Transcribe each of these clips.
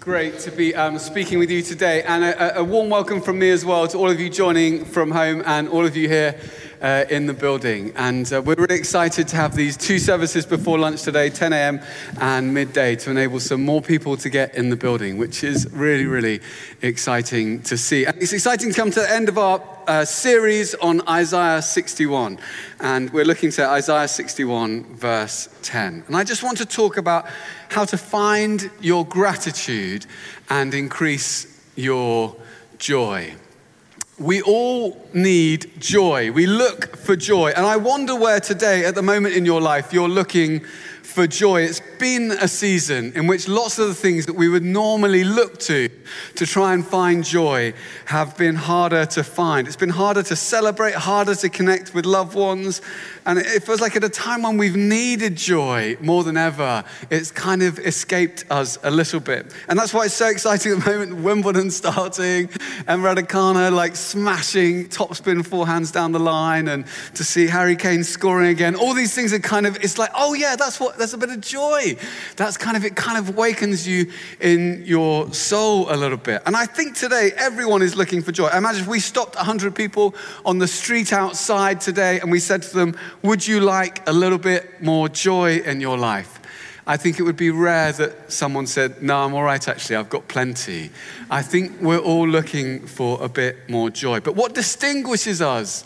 great to be um, speaking with you today, and a, a, warm welcome from me as well to all of you joining from home and all of you here uh, in the building. And uh, we're really excited to have these two services before lunch today, 10 a.m. and midday, to enable some more people to get in the building, which is really, really exciting to see. And it's exciting to come to the end of our uh, series on Isaiah 61. And we're looking to Isaiah 61, verse 10. And I just want to talk about how to find your gratitude and increase your joy. We all need joy. We look for joy. And I wonder where today, at the moment in your life, you're looking for joy. It's been a season in which lots of the things that we would normally look to to try and find joy have been harder to find. It's been harder to celebrate, harder to connect with loved ones. And it feels like at a time when we've needed joy more than ever, it's kind of escaped us a little bit. And that's why it's so exciting at the moment. Wimbledon starting and Raducanu like smashing topspin forehands down the line and to see Harry Kane scoring again. All these things are kind of, it's like, oh yeah, that's what, there's a bit of joy. That's kind of, it kind of awakens you in your soul a little bit. And I think today everyone is looking for joy. Imagine if we stopped 100 people on the street outside today and we said to them, would you like a little bit more joy in your life? I think it would be rare that someone said, No, I'm all right, actually, I've got plenty. I think we're all looking for a bit more joy. But what distinguishes us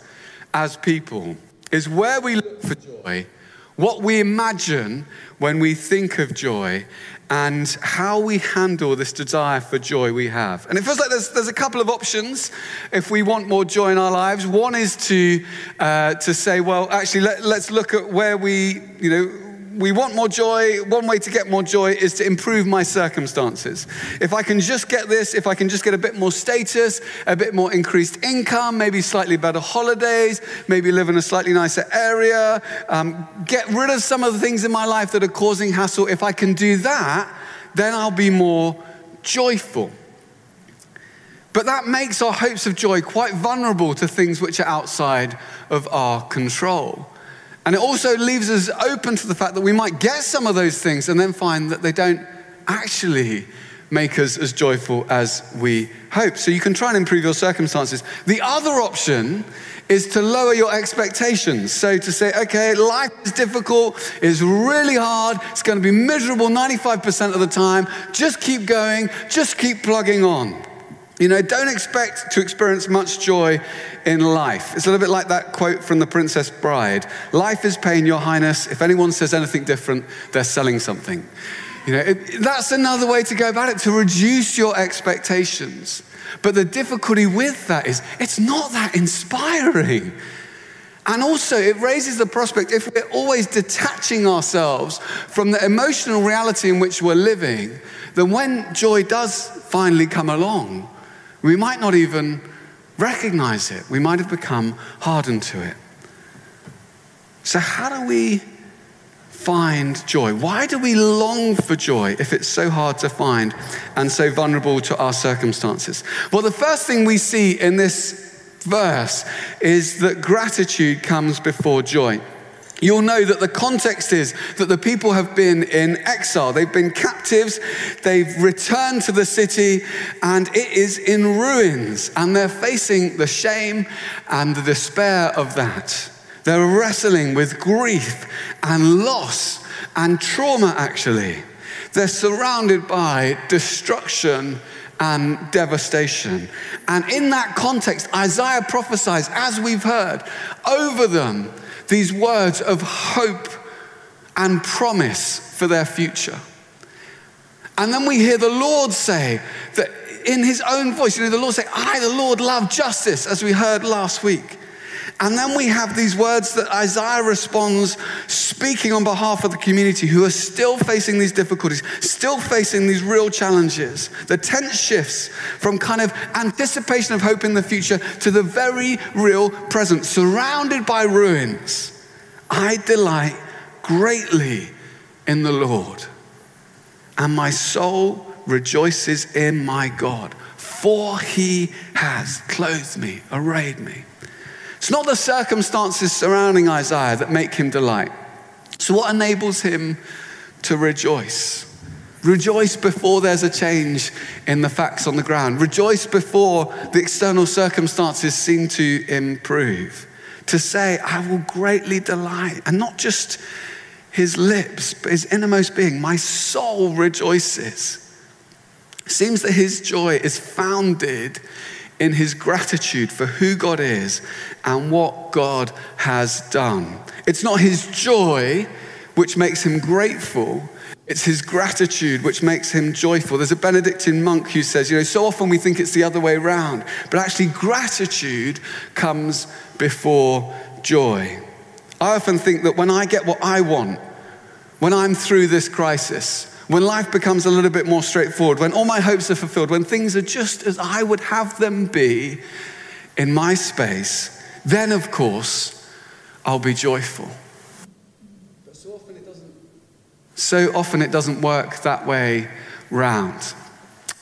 as people is where we look for joy, what we imagine when we think of joy, and how we handle this desire for joy we have. And it feels like there's, there's a couple of options if we want more joy in our lives. One is to, uh, to say, well, actually, let, let's look at where we, you know, we want more joy. One way to get more joy is to improve my circumstances. If I can just get this, if I can just get a bit more status, a bit more increased income, maybe slightly better holidays, maybe live in a slightly nicer area, um, get rid of some of the things in my life that are causing hassle. If I can do that, then I'll be more joyful. But that makes our hopes of joy quite vulnerable to things which are outside of our control. And it also leaves us open to the fact that we might get some of those things and then find that they don't actually make us as joyful as we hope. So you can try and improve your circumstances. The other option is to lower your expectations. So to say, okay, life is difficult, it's really hard, it's going to be miserable 95% of the time. Just keep going, just keep plugging on. You know, don't expect to experience much joy in life. It's a little bit like that quote from The Princess Bride Life is pain, Your Highness. If anyone says anything different, they're selling something. You know, it, that's another way to go about it, to reduce your expectations. But the difficulty with that is it's not that inspiring. And also, it raises the prospect if we're always detaching ourselves from the emotional reality in which we're living, then when joy does finally come along, we might not even recognize it. We might have become hardened to it. So, how do we find joy? Why do we long for joy if it's so hard to find and so vulnerable to our circumstances? Well, the first thing we see in this verse is that gratitude comes before joy. You'll know that the context is that the people have been in exile. They've been captives. They've returned to the city and it is in ruins. And they're facing the shame and the despair of that. They're wrestling with grief and loss and trauma, actually. They're surrounded by destruction and devastation. And in that context, Isaiah prophesies, as we've heard, over them these words of hope and promise for their future. And then we hear the Lord say that in his own voice, you know, the Lord say, I, the Lord, love justice, as we heard last week. And then we have these words that Isaiah responds, speaking on behalf of the community who are still facing these difficulties, still facing these real challenges. The tense shifts from kind of anticipation of hope in the future to the very real present, surrounded by ruins. I delight greatly in the Lord, and my soul rejoices in my God, for he has clothed me, arrayed me. It's not the circumstances surrounding Isaiah that make him delight. So, what enables him to rejoice? Rejoice before there's a change in the facts on the ground. Rejoice before the external circumstances seem to improve. To say, I will greatly delight, and not just his lips, but his innermost being, my soul rejoices. Seems that his joy is founded in his gratitude for who God is and what God has done. It's not his joy which makes him grateful, it's his gratitude which makes him joyful. There's a Benedictine monk who says, you know, so often we think it's the other way around, but actually, gratitude comes before joy. I often think that when I get what I want, when I'm through this crisis, when life becomes a little bit more straightforward, when all my hopes are fulfilled, when things are just as I would have them be in my space, then of course I'll be joyful. But so often it doesn't, so often it doesn't work that way round.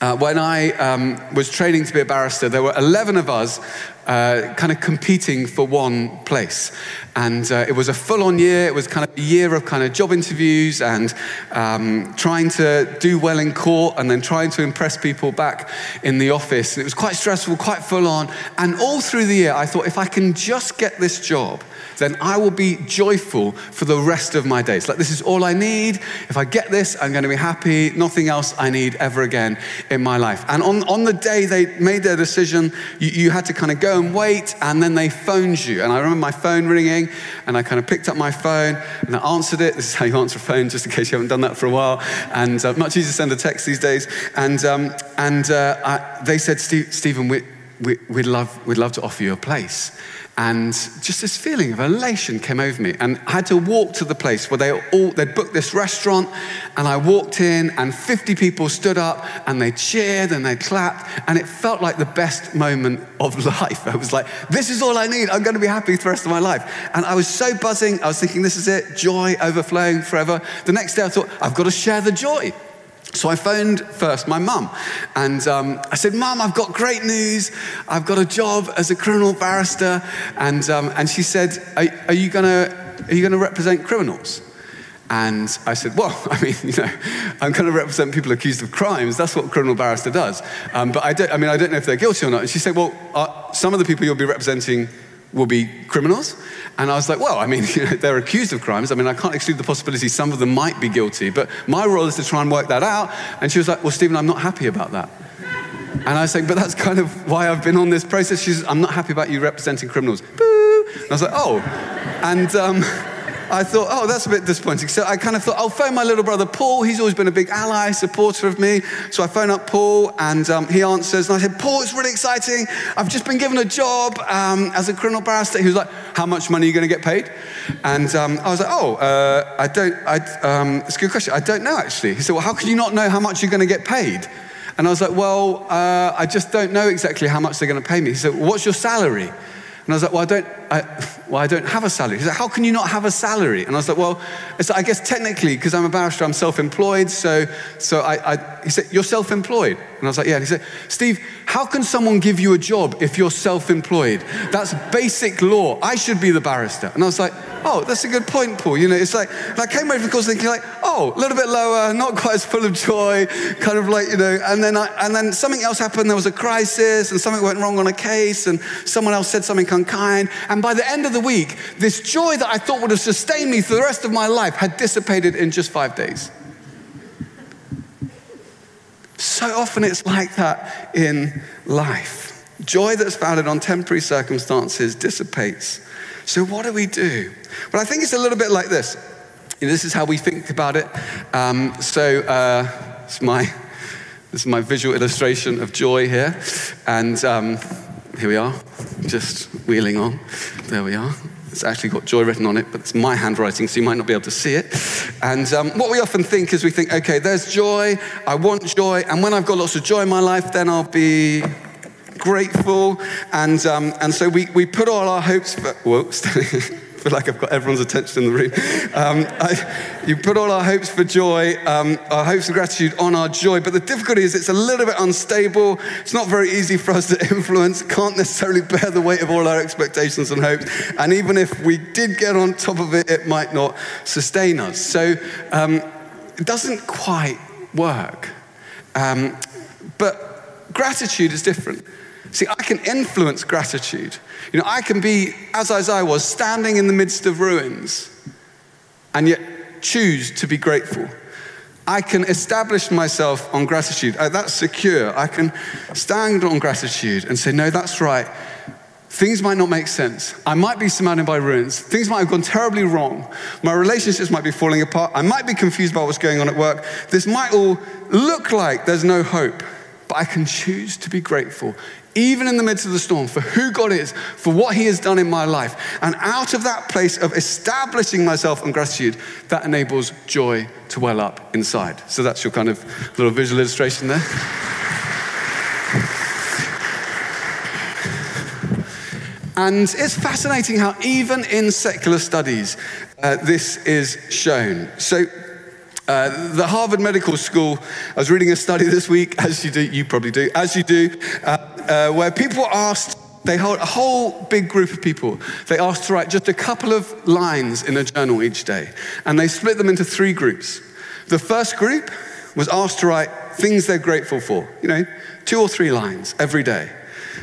Uh, when I um, was training to be a barrister, there were 11 of us uh, kind of competing for one place. And uh, it was a full on year. It was kind of a year of kind of job interviews and um, trying to do well in court and then trying to impress people back in the office. And it was quite stressful, quite full on. And all through the year, I thought if I can just get this job, then I will be joyful for the rest of my days. Like, this is all I need. If I get this, I'm going to be happy. Nothing else I need ever again in my life. And on, on the day they made their decision, you, you had to kind of go and wait, and then they phoned you. And I remember my phone ringing, and I kind of picked up my phone and I answered it. This is how you answer a phone, just in case you haven't done that for a while. And uh, much easier to send a text these days. And, um, and uh, I, they said, Stephen, we, we, we'd, love, we'd love to offer you a place. And just this feeling of elation came over me. And I had to walk to the place where they all, they'd booked this restaurant. And I walked in, and 50 people stood up and they cheered and they clapped. And it felt like the best moment of life. I was like, this is all I need. I'm going to be happy for the rest of my life. And I was so buzzing. I was thinking, this is it joy overflowing forever. The next day, I thought, I've got to share the joy. So I phoned first my mum and um, I said, Mum, I've got great news. I've got a job as a criminal barrister. And, um, and she said, Are, are you going to represent criminals? And I said, Well, I mean, you know, I'm going to represent people accused of crimes. That's what criminal barrister does. Um, but I, don't, I mean, I don't know if they're guilty or not. And she said, Well, uh, some of the people you'll be representing will be criminals. And I was like, well, I mean, you know, they're accused of crimes. I mean, I can't exclude the possibility some of them might be guilty, but my role is to try and work that out. And she was like, well, Stephen, I'm not happy about that. And I was like, but that's kind of why I've been on this process. She says, I'm not happy about you representing criminals. Boo! And I was like, oh. And, um, I thought, oh, that's a bit disappointing. So I kind of thought, I'll phone my little brother Paul. He's always been a big ally, supporter of me. So I phone up Paul and um, he answers. And I said, Paul, it's really exciting. I've just been given a job um, as a criminal barrister. He was like, how much money are you going to get paid? And um, I was like, oh, uh, I don't, I, um, it's a good question. I don't know actually. He said, well, how can you not know how much you're going to get paid? And I was like, well, uh, I just don't know exactly how much they're going to pay me. He said, well, what's your salary? And I was like, well, I don't, I, well, I don't have a salary. He's like, how can you not have a salary? And I was like, well, I guess technically, because I'm a barrister, I'm self-employed. So, so I, I, he said, you're self-employed. And I was like, yeah. And he said, Steve, how can someone give you a job if you're self-employed? That's basic law. I should be the barrister. And I was like, oh, that's a good point, Paul. You know, it's like, and I came away from the course thinking like, oh, a little bit lower, not quite as full of joy, kind of like, you know, and then, I, and then something else happened. There was a crisis and something went wrong on a case and someone else said something unkind. And by the end of the week, this joy that I thought would have sustained me for the rest of my life had dissipated in just five days. So often it's like that in life. Joy that's founded on temporary circumstances dissipates so, what do we do? Well, I think it's a little bit like this. This is how we think about it. Um, so, uh, it's my, this is my visual illustration of joy here. And um, here we are, just wheeling on. There we are. It's actually got joy written on it, but it's my handwriting, so you might not be able to see it. And um, what we often think is we think, okay, there's joy, I want joy, and when I've got lots of joy in my life, then I'll be grateful. And, um, and so we, we put all our hopes, whoa, I feel like I've got everyone's attention in the room. Um, I, you put all our hopes for joy, um, our hopes and gratitude on our joy, but the difficulty is it's a little bit unstable. It's not very easy for us to influence, can't necessarily bear the weight of all our expectations and hopes. And even if we did get on top of it, it might not sustain us. So um, it doesn't quite work. Um, but gratitude is different. See, I can influence gratitude. You know, I can be, as Isaiah was, standing in the midst of ruins and yet choose to be grateful. I can establish myself on gratitude. Uh, that's secure. I can stand on gratitude and say, no, that's right. Things might not make sense. I might be surrounded by ruins. Things might have gone terribly wrong. My relationships might be falling apart. I might be confused about what's going on at work. This might all look like there's no hope. But I can choose to be grateful, even in the midst of the storm, for who God is, for what He has done in my life. And out of that place of establishing myself on gratitude, that enables joy to well up inside. So that's your kind of little visual illustration there. And it's fascinating how, even in secular studies, uh, this is shown. So, uh, the Harvard Medical School, I was reading a study this week, as you do, you probably do, as you do, uh, uh, where people asked, they hold a whole big group of people, they asked to write just a couple of lines in a journal each day. And they split them into three groups. The first group was asked to write things they're grateful for, you know, two or three lines every day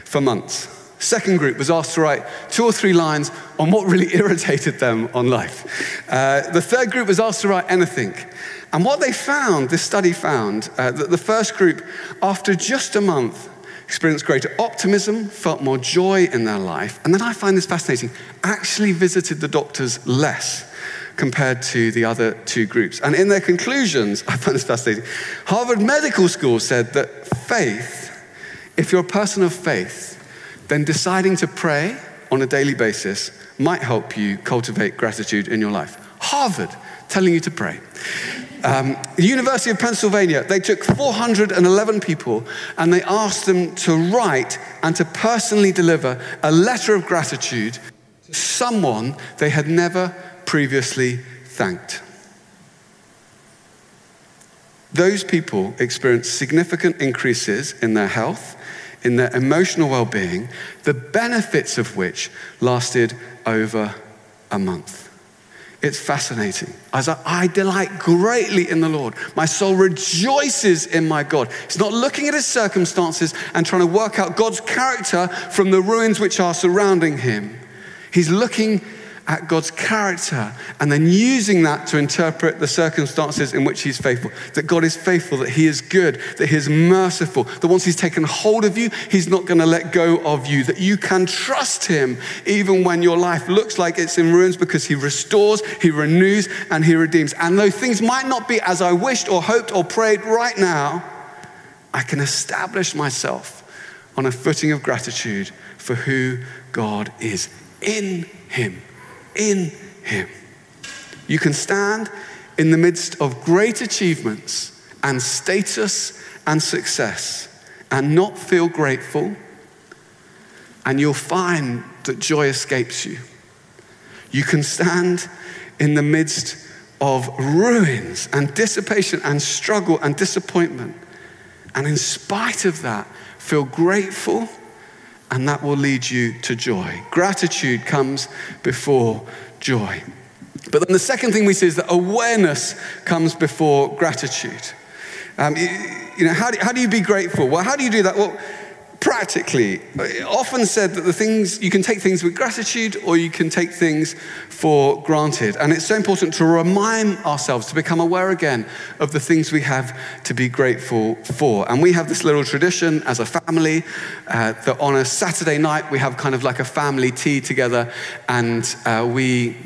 for months. Second group was asked to write two or three lines on what really irritated them on life. Uh, the third group was asked to write anything. And what they found, this study found, uh, that the first group, after just a month, experienced greater optimism, felt more joy in their life. And then I find this fascinating, actually visited the doctors less compared to the other two groups. And in their conclusions, I find this fascinating. Harvard Medical School said that faith, if you're a person of faith, then deciding to pray on a daily basis might help you cultivate gratitude in your life. Harvard telling you to pray. Um, the University of Pennsylvania, they took 411 people and they asked them to write and to personally deliver a letter of gratitude to someone they had never previously thanked. Those people experienced significant increases in their health, in their emotional well being, the benefits of which lasted over a month. It's fascinating. As I, I, delight greatly in the Lord, my soul rejoices in my God. It's not looking at his circumstances and trying to work out God's character from the ruins which are surrounding him. He's looking at God's character and then using that to interpret the circumstances in which He's faithful. That God is faithful, that He is good, that He is merciful, that once He's taken hold of you, He's not going to let go of you, that you can trust Him even when your life looks like it's in ruins because He restores, He renews, and He redeems. And though things might not be as I wished or hoped or prayed right now, I can establish myself on a footing of gratitude for who God is in Him in Him. You can stand in the midst of great achievements and status and success and not feel grateful, and you'll find that joy escapes you. You can stand in the midst of ruins and dissipation and struggle and disappointment, and in spite of that, feel grateful and that will lead you to joy. Gratitude comes before joy. But then the second thing we see is that awareness comes before gratitude. Um, you, you, know, how do, how do you be grateful? Well, how do you do that? Well, practically, often said that the things, you can take things with gratitude or you can take things for granted. And it's so important to remind ourselves to become aware again of the things we have to be grateful for. And we have this little tradition as a family uh, that on a Saturday night we have kind of like a family tea together and uh, we,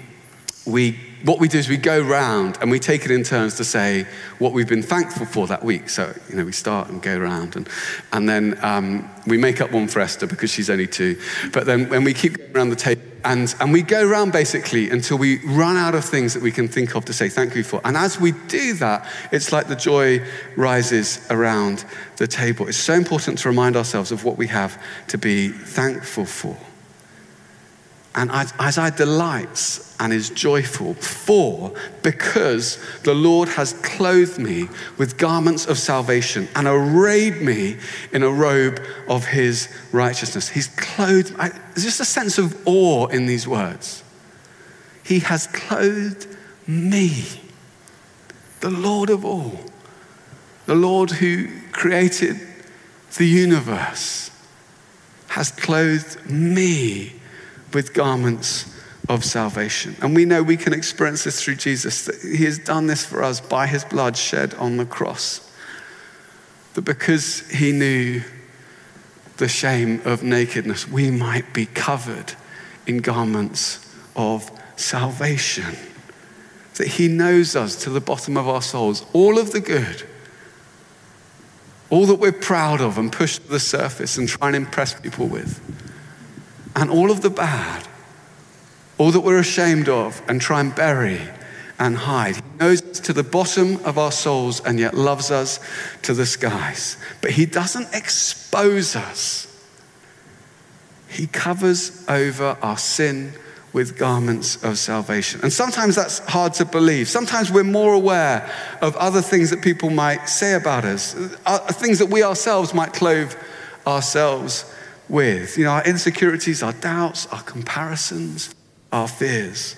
we what we do is we go round and we take it in turns to say what we've been thankful for that week. So, you know, we start and go round and, and then um, we make up one for Esther because she's only two. But then when we keep going around the table and, and we go around basically until we run out of things that we can think of to say thank you for. And as we do that, it's like the joy rises around the table. It's so important to remind ourselves of what we have to be thankful for. And Isaiah delights and is joyful, for because the Lord has clothed me with garments of salvation and arrayed me in a robe of his righteousness. He's clothed, I, there's just a sense of awe in these words. He has clothed me, the Lord of all, the Lord who created the universe, has clothed me with garments of salvation. And we know we can experience this through Jesus, that He has done this for us by His blood shed on the cross. That because He knew the shame of nakedness, we might be covered in garments of salvation. That He knows us to the bottom of our souls, all of the good, all that we're proud of and push to the surface and try and impress people with, and all of the bad all that we're ashamed of and try and bury and hide. He knows us to the bottom of our souls and yet loves us to the skies. But He doesn't expose us, He covers over our sin with garments of salvation. And sometimes that's hard to believe. Sometimes we're more aware of other things that people might say about us, uh, things that we ourselves might clothe ourselves with. You know, our insecurities, our doubts, our comparisons our fears.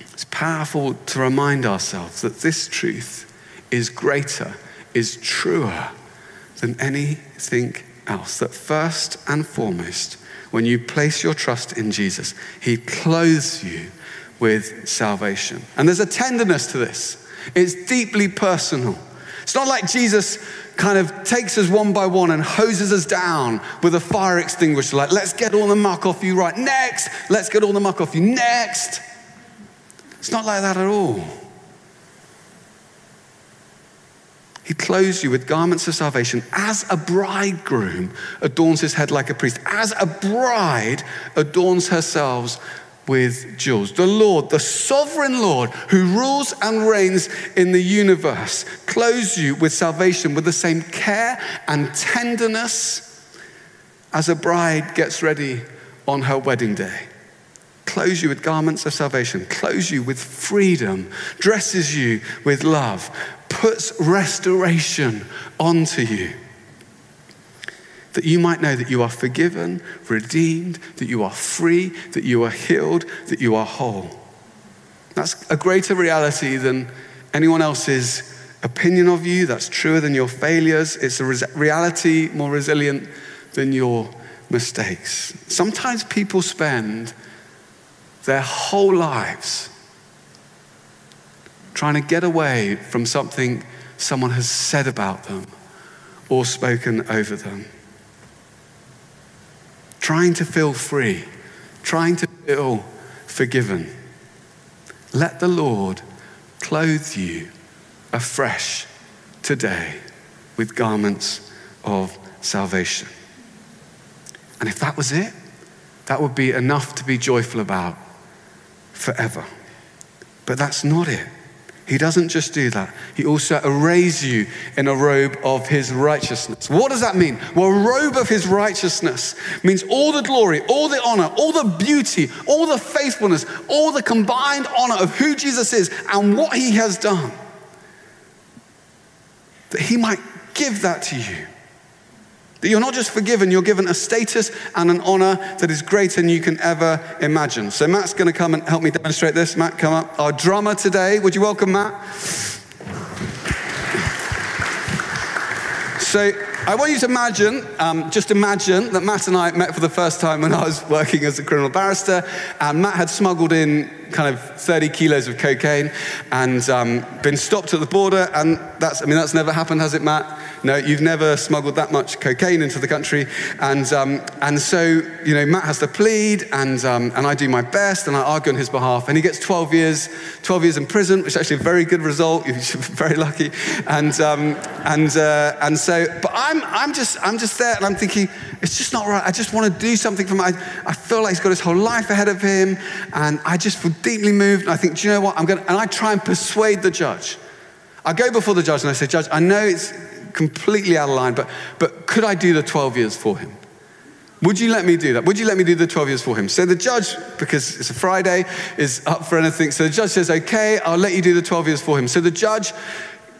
It's powerful to remind ourselves that this truth is greater, is truer than anything else. That first and foremost, when you place your trust in Jesus, He clothes you with salvation. And there's a tenderness to this, it's deeply personal. It's not like Jesus kind of takes us one by one and hoses us down with a fire extinguisher, like, let's get all the muck off you right next, let's get all the muck off you next. It's not like that at all. He clothes you with garments of salvation as a bridegroom adorns his head like a priest, as a bride adorns herself with jewels. The Lord, the sovereign Lord who rules and reigns in the universe, clothes you with salvation with the same care and tenderness as a bride gets ready on her wedding day. Clothes you with garments of salvation, clothes you with freedom, dresses you with love, puts restoration onto you that you might know that you are forgiven, redeemed, that you are free, that you are healed, that you are whole. That's a greater reality than anyone else's opinion of you. That's truer than your failures. It's a reality more resilient than your mistakes. Sometimes people spend their whole lives trying to get away from something someone has said about them or spoken over them trying to feel free, trying to feel forgiven. Let the Lord clothe you afresh today with garments of salvation. And if that was it, that would be enough to be joyful about forever. But that's not it. He doesn't just do that, He also arrays you in a robe of His righteousness. What does that mean? Well, a robe of His righteousness means all the glory, all the honor, all the beauty, all the faithfulness, all the combined honor of who Jesus is and what He has done. That He might give that to you. That you're not just forgiven, you're given a status and an honor that is greater than you can ever imagine. So, Matt's going to come and help me demonstrate this. Matt, come up. Our drummer today. Would you welcome Matt? So, I want you to imagine, um, just imagine that Matt and I met for the first time when I was working as a criminal barrister, and Matt had smuggled in kind of 30 kilos of cocaine and um, been stopped at the border. And that's, I mean, that's never happened, has it, Matt? No, you've never smuggled that much cocaine into the country. And, um, and so, you know, Matt has to plead, and, um, and I do my best, and I argue on his behalf. And he gets 12 years, 12 years in prison, which is actually a very good result. You're very lucky. And, um, and, uh, and so, but I'm, I'm, just, I'm just there, and I'm thinking, it's just not right. I just want to do something for my, I feel like he's got his whole life ahead of him, and I just feel deeply moved. And I think, do you know what? I'm going to, and I try and persuade the judge. I go before the judge and I say, Judge, I know it's completely out of line, but, but could I do the 12 years for him? Would you let me do that? Would you let me do the 12 years for him? So the judge, because it's a Friday, is up for anything. So the judge says, okay, I'll let you do the 12 years for him. So the judge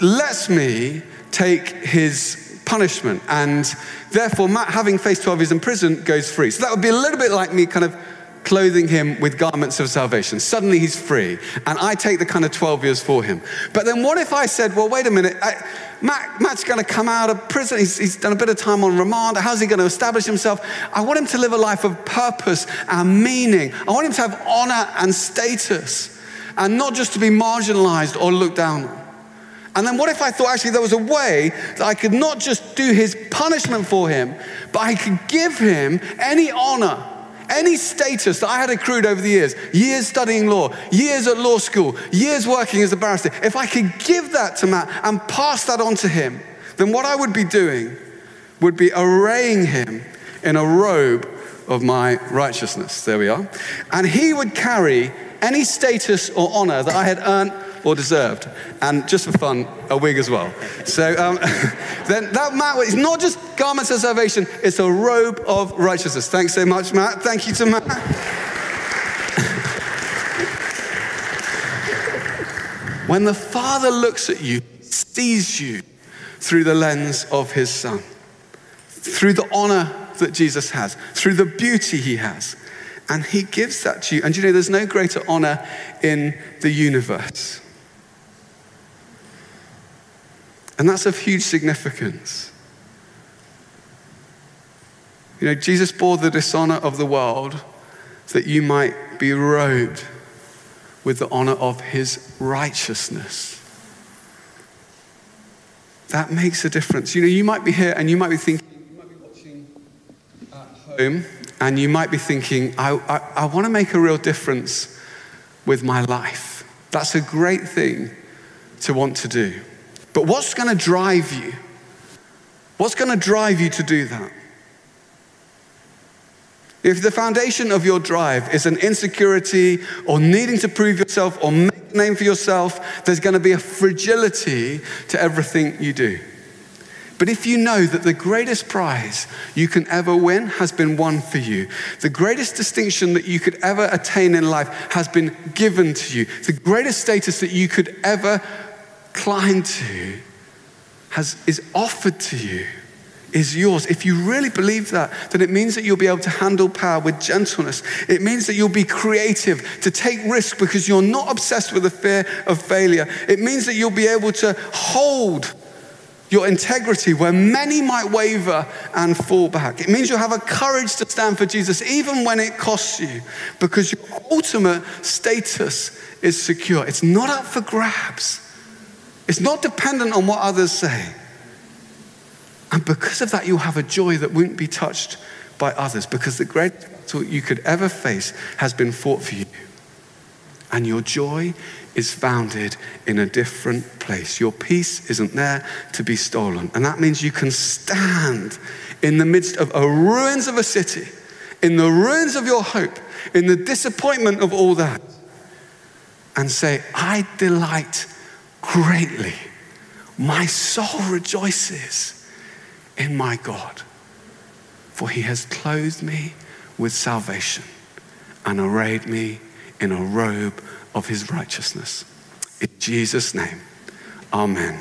lets me take his punishment. And therefore, Matt, having faced 12 years in prison, goes free. So that would be a little bit like me kind of clothing him with garments of salvation. Suddenly he's free. And I take the kind of 12 years for him. But then what if I said, well, wait a minute, I, Matt, Matt's going to come out of prison. He's, he's done a bit of time on remand. How's he going to establish himself? I want him to live a life of purpose and meaning. I want him to have honor and status and not just to be marginalized or looked down on. And then what if I thought actually there was a way that I could not just do his punishment for him, but I could give him any honor, any status that I had accrued over the years, years studying law, years at law school, years working as a barrister. If I could give that to Matt and pass that on to him, then what I would be doing would be arraying him in a robe of my righteousness. There we are. And he would carry any status or honor that I had earned or deserved. And just for fun, a wig as well. So um, then that Matt is not just garments of salvation, it's a robe of righteousness. Thanks so much, Matt. Thank you to Matt. when the Father looks at you, sees you through the lens of his Son, through the honor that Jesus has, through the beauty he has. And he gives that to you. And you know, there's no greater honor in the universe. And that's of huge significance. You know, Jesus bore the dishonor of the world that you might be robed with the honor of his righteousness. That makes a difference. You know, you might be here and you might be thinking, you might be watching at home, and you might be thinking, I, I, I want to make a real difference with my life. That's a great thing to want to do. But what's going to drive you? What's going to drive you to do that? If the foundation of your drive is an insecurity or needing to prove yourself or make a name for yourself, there's going to be a fragility to everything you do. But if you know that the greatest prize you can ever win has been won for you, the greatest distinction that you could ever attain in life has been given to you, the greatest status that you could ever climb to has, is offered to you is yours. If you really believe that, then it means that you'll be able to handle power with gentleness. It means that you'll be creative to take risk because you're not obsessed with the fear of failure. It means that you'll be able to hold your integrity where many might waver and fall back. It means you'll have a courage to stand for Jesus even when it costs you because your ultimate status is secure. It's not up for grabs. It's not dependent on what others say. And because of that, you'll have a joy that won't be touched by others because the greatest battle you could ever face has been fought for you. And your joy is founded in a different place. Your peace isn't there to be stolen. And that means you can stand in the midst of a ruins of a city, in the ruins of your hope, in the disappointment of all that, and say, I delight greatly. My soul rejoices in my God, for he has clothed me with salvation and arrayed me in a robe of his righteousness. In Jesus' name, amen.